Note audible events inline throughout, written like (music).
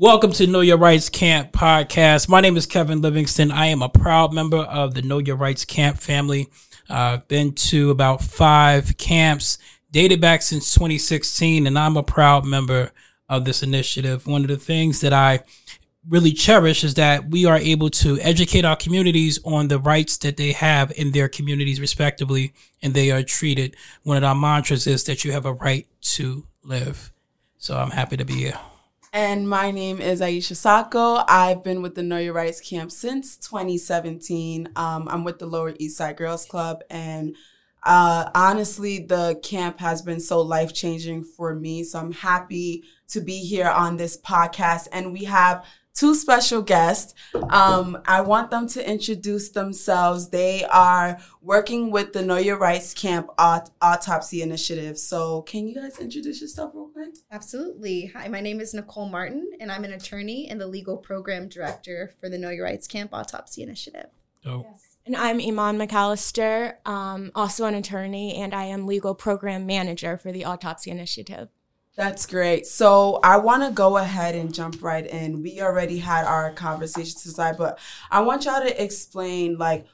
Welcome to Know Your Rights Camp podcast. My name is Kevin Livingston. I am a proud member of the Know Your Rights Camp family. I've uh, been to about five camps, dated back since 2016, and I'm a proud member of this initiative. One of the things that I really cherish is that we are able to educate our communities on the rights that they have in their communities respectively and they are treated. One of our mantras is that you have a right to live. So I'm happy to be here. And my name is Aicha Sacko. I've been with the Know Your Rights camp since 2017. Um, I'm with the Lower East Side Girls Club. And uh, honestly, the camp has been so life changing for me. So I'm happy to be here on this podcast. And we have two special guests. Um, I want them to introduce themselves. They are working with the Know Your Rights Camp aut- Autopsy Initiative. So, can you guys introduce yourself real quick? Absolutely. Hi, my name is Nicole Martin, and I'm an attorney and the legal program director for the Know Your Rights Camp Autopsy Initiative. Oh. Yes. And I'm Iman McAllister, um, also an attorney, and I am legal program manager for the Autopsy Initiative. That's great. So I want to go ahead and jump right in. We already had our conversation aside, but I want y'all to explain like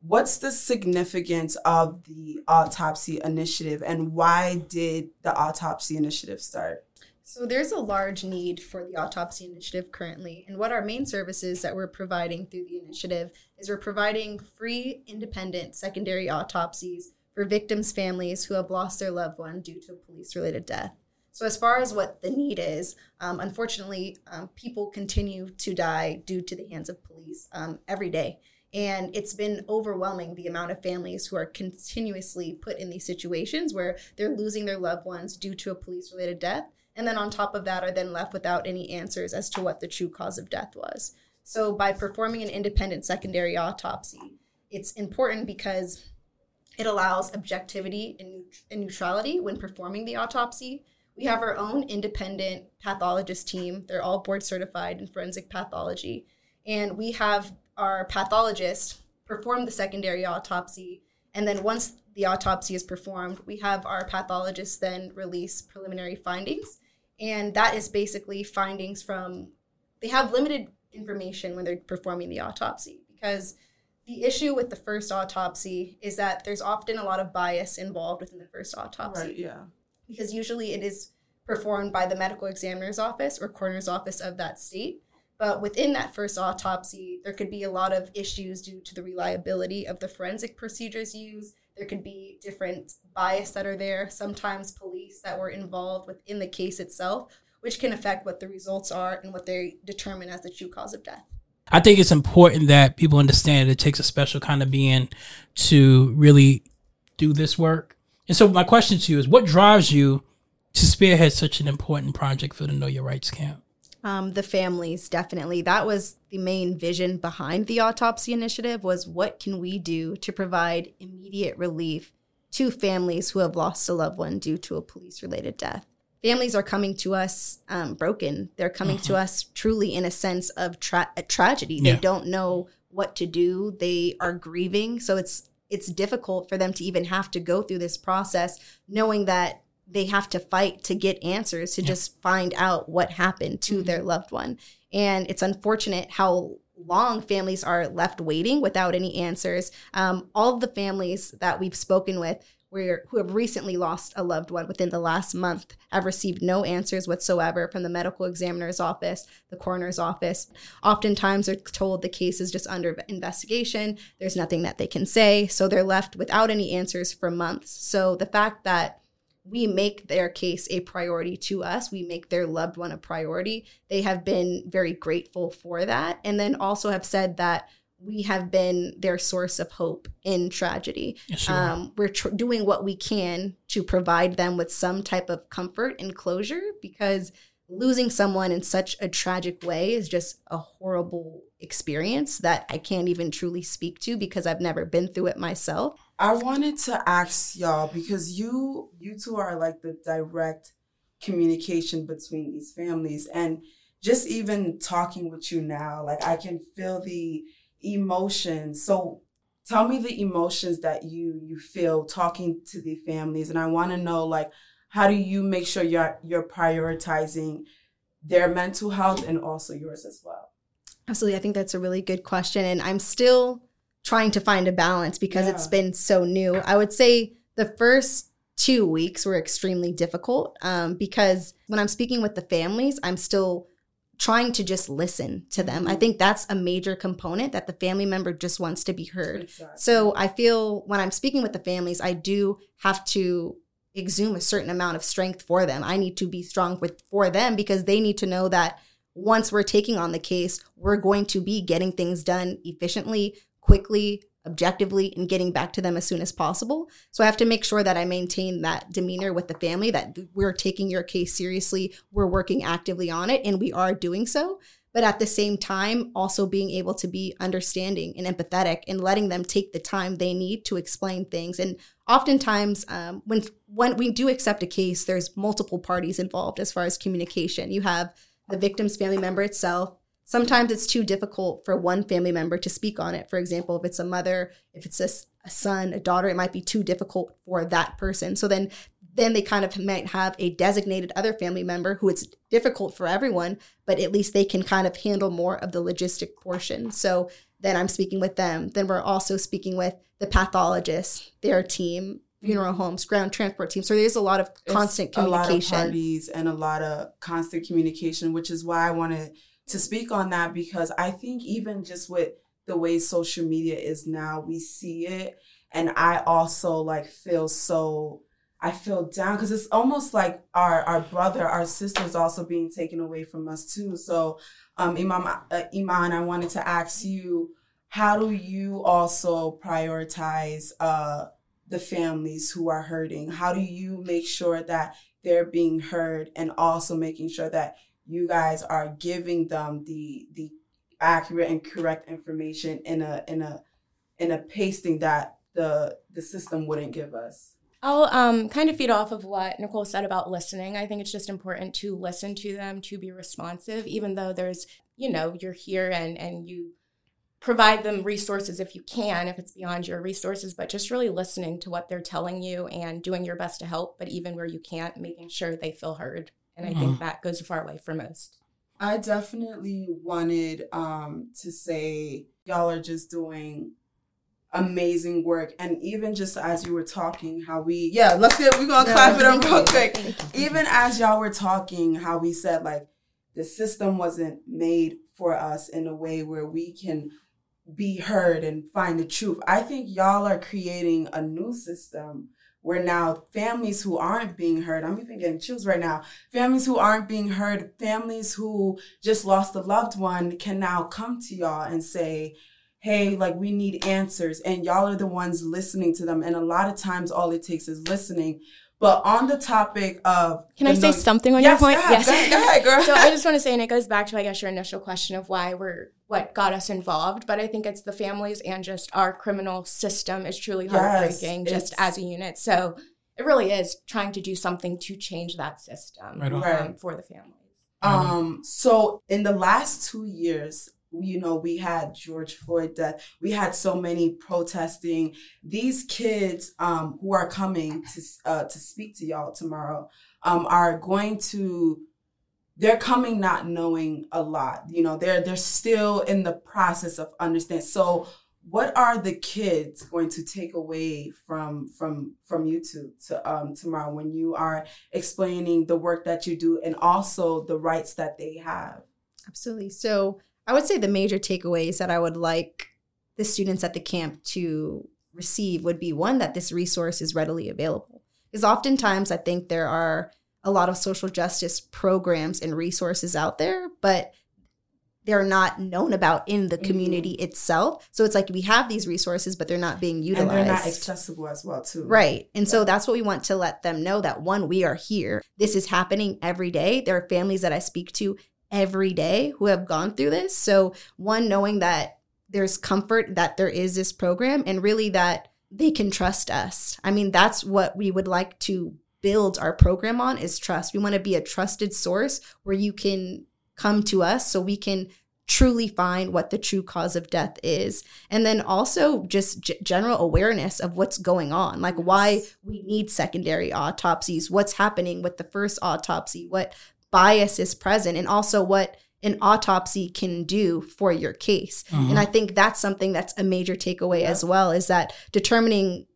what's the significance of the autopsy initiative and why did the autopsy initiative start? So there's a large need for the autopsy initiative currently. And what our main services that we're providing through the initiative is we're providing free independent secondary autopsies for victims' families who have lost their loved one due to a police related death. So, as far as what the need is, um, unfortunately, um, people continue to die due to the hands of police um, every day. And it's been overwhelming the amount of families who are continuously put in these situations where they're losing their loved ones due to a police related death. And then on top of that, are then left without any answers as to what the true cause of death was. So, by performing an independent secondary autopsy, it's important because it allows objectivity and neutrality when performing the autopsy we have our own independent pathologist team. They're all board certified in forensic pathology. And we have our pathologist perform the secondary autopsy. And then once the autopsy is performed, we have our pathologist then release preliminary findings. And that is basically findings from, they have limited information when they're performing the autopsy because the issue with the first autopsy is that there's often a lot of bias involved within the first autopsy. Right, yeah because usually it is performed by the medical examiner's office or coroner's office of that state. But within that first autopsy, there could be a lot of issues due to the reliability of the forensic procedures used. There could be different bias that are there, sometimes police that were involved within the case itself, which can affect what the results are and what they determine as the true cause of death. I think it's important that people understand it takes a special kind of being to really do this work and so my question to you is what drives you to spearhead such an important project for the Know Your Rights camp? Um, the families definitely that was the main vision behind the autopsy initiative was what can we do to provide immediate relief to families who have lost a loved one due to a police related death families are coming to us um, broken they're coming to uh-huh. us truly in a sense of tra- a tragedy yeah. they don't know what to do they are grieving so it's it's difficult for them to even have to go through this process knowing that they have to fight to get answers to yeah. just find out what happened to mm-hmm. their loved one and it's unfortunate how long families are left waiting without any answers um, all of the families that we've spoken with where, who have recently lost a loved one within the last month have received no answers whatsoever from the medical examiner's office, the coroner's office. Oftentimes, they're told the case is just under investigation. There's nothing that they can say. So they're left without any answers for months. So the fact that we make their case a priority to us. We make their loved one a priority. They have been very grateful for that. And then also have said that we have been their source of hope in tragedy. Yes, um, we're tr- doing what we can to provide them with some type of comfort and closure because losing someone in such a tragic way is just a horrible experience that I can't even truly speak to because I've never been through it myself. I wanted to ask y'all because you you two are like the direct communication between these families and just even talking with you now like I can feel the emotions. So tell me the emotions that you you feel talking to the families and I want to know like how do you make sure you're you're prioritizing their mental health and also yours as well? Absolutely. I think that's a really good question. And I'm still trying to find a balance because Yeah. it's been so new. I would say the first two weeks were extremely difficult um, because when I'm speaking with the families, I'm still trying to just listen to them. I Mhm. think that's a major component that the family member just wants to be heard. Exactly. So I feel when I'm speaking with the families, I do have to exhume a certain amount of strength for them. I need to be strong with for them because they need to know that once we're taking on the case, we're going to be getting things done efficiently, quickly, objectively, and getting back to them as soon as possible. So I have to make sure that I maintain that demeanor with the family that we're taking your case seriously, we're working actively on it, and we are doing so. But at the same time also being able to be understanding and empathetic and letting them take the time they need to explain things. And oftentimes um, when when we do accept a case there's multiple parties involved as far as communication. You have the victim's family member itself sometimes it's too difficult for one family member to speak on it for example if it's a mother if it's a son a daughter it might be too difficult for that person so then then they kind of might have a designated other family member who it's difficult for everyone but at least they can kind of handle more of the logistic portion. So then I'm speaking with them. Then we're also speaking with the pathologist, their team, funeral homes, ground transport team. So there's a lot of It's constant A lot of communication. parties and a lot of constant communication, which is why I want to speak on that because I think even just with the way social media is now, we see it, and I also like feel so. I feel down because it's almost like our our brother, our sister is also being taken away from us too. So, um, Imam, uh, Iman, I wanted to ask you, how do you also prioritize uh the families who are hurting? How do you make sure that they're being heard and also making sure that you guys are giving them the the accurate and correct information in a in a in a pasting that the the system wouldn't give us? I'll um, kind of feed off of what Nicole said about listening. I think it's just important to listen to them, to be responsive, even though there's, you know, you're here and and you provide them resources if you can, if it's beyond your resources, but just really listening to what they're telling you and doing your best to help, but even where you can't, making sure they feel heard. And I think that goes a far way for most. I definitely wanted um to say y'all are just doing amazing work. And even just as you were talking how we yeah let's get we're gonna No, clap it up real quick. Even as y'all were talking how we said like the system wasn't made for us in a way where we can be heard and find the truth. I think y'all are creating a new system where now families who aren't being heard i'm even getting chills right now families who aren't being heard families who just lost a loved one can now come to y'all and say hey like we need answers. And y'all are the ones listening to them. And a lot of times all it takes is listening but on the topic of Can I say no- something on yes, your point? go ahead, go ahead, go ahead, girl. so I just (laughs) want to say, and it goes back to, I guess, your initial question of why we're what got us involved. But I think it's the families and just our criminal system is truly Yes, heartbreaking, just as a unit. So it really is trying to do something to change that system Right um, for the families. Um, so in the last two years, you know, we had George Floyd death. We had so many protesting. These kids um, who are coming to uh, to speak to y'all tomorrow um, are going to. They're coming not knowing a lot. You know, they're they're still in the process of understanding. So, what are the kids going to take away from from from you two to um tomorrow when you are explaining the work that you do and also the rights that they have. Absolutely. So I would say the major takeaways that I would like the students at the camp to receive would be one that this resource is readily available. Because oftentimes I think there are a lot of social justice programs and resources out there, but they're not known about in the mm-hmm. community itself. So it's like we have these resources, but they're not being utilized. And they're not accessible as well too. Right. And so that's what we want to let them know that one, we are here. This is happening every day. There are families that I speak to every day who have gone through this. So, one, knowing that there's comfort that there is this program and really that they can trust us. I mean, that's what we would like to build our program on is trust. We want to be a trusted source where you can come to us so we can truly find what the true cause of death is and then also just g- general awareness of what's going on like why we need secondary autopsies what's happening with the first autopsy what bias is present and also what an autopsy can do for your case. Mhm. And I think that's something that's a major takeaway as well is that determining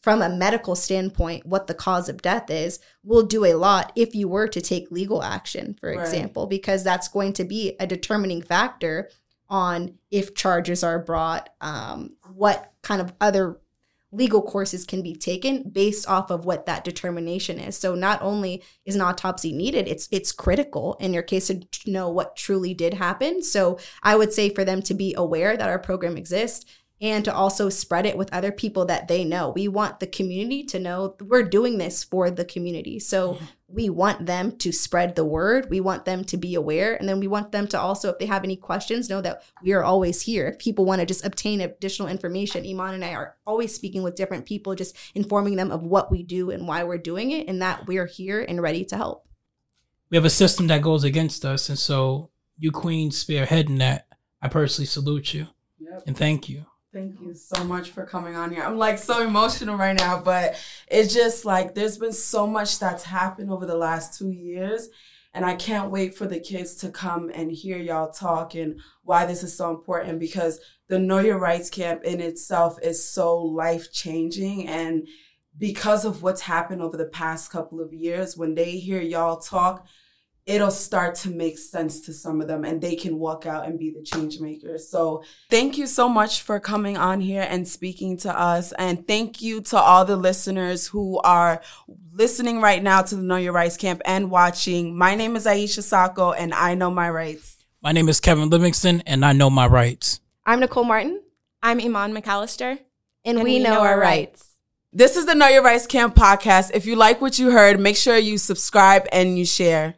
from a medical standpoint what the cause of death is will do a lot if you were to take legal action, for Right. example, because that's going to be a determining factor on if charges are brought, um, what kind of other legal courses can be taken based off of what that determination is. So not only is an autopsy needed, it's it's critical in your case to know what truly did happen. So I would say for them to be aware that our program exists and to also spread it with other people that they know. We want the community to know we're doing this for the community. So we want them to spread the word. We want them to be aware. And then we want them to also, if they have any questions, know that we are always here. If people want to just obtain additional information, Iman and I are always speaking with different people, just informing them of what we do and why we're doing it, and that we're here and ready to help. we have a system that goes against us, and so you queens spearheading that. I personally salute you Yep. and thank you. Thank you so much for coming on here. I'm like so emotional right now, but it's just like there's been so much that's happened over the last two years. And I can't wait for the kids to come and hear y'all talk and why this is so important because the Know Your Rights camp in itself is so life changing. And because of what's happened over the past couple of years, when they hear y'all talk, it'll start to make sense to some of them and they can walk out and be the change makers. So thank you so much for coming on here and speaking to us. And thank you to all the listeners who are listening right now to the Know Your Rights Camp and watching. My name is Aicha Sacko and I know my rights. My name is Kevin Livingston, and I know my rights. I'm Nicole Martin, I'm Iman McAllister. and, we, know, our rights. This is the Know Your Rights Camp podcast. If you like what you heard, make sure you subscribe and you share.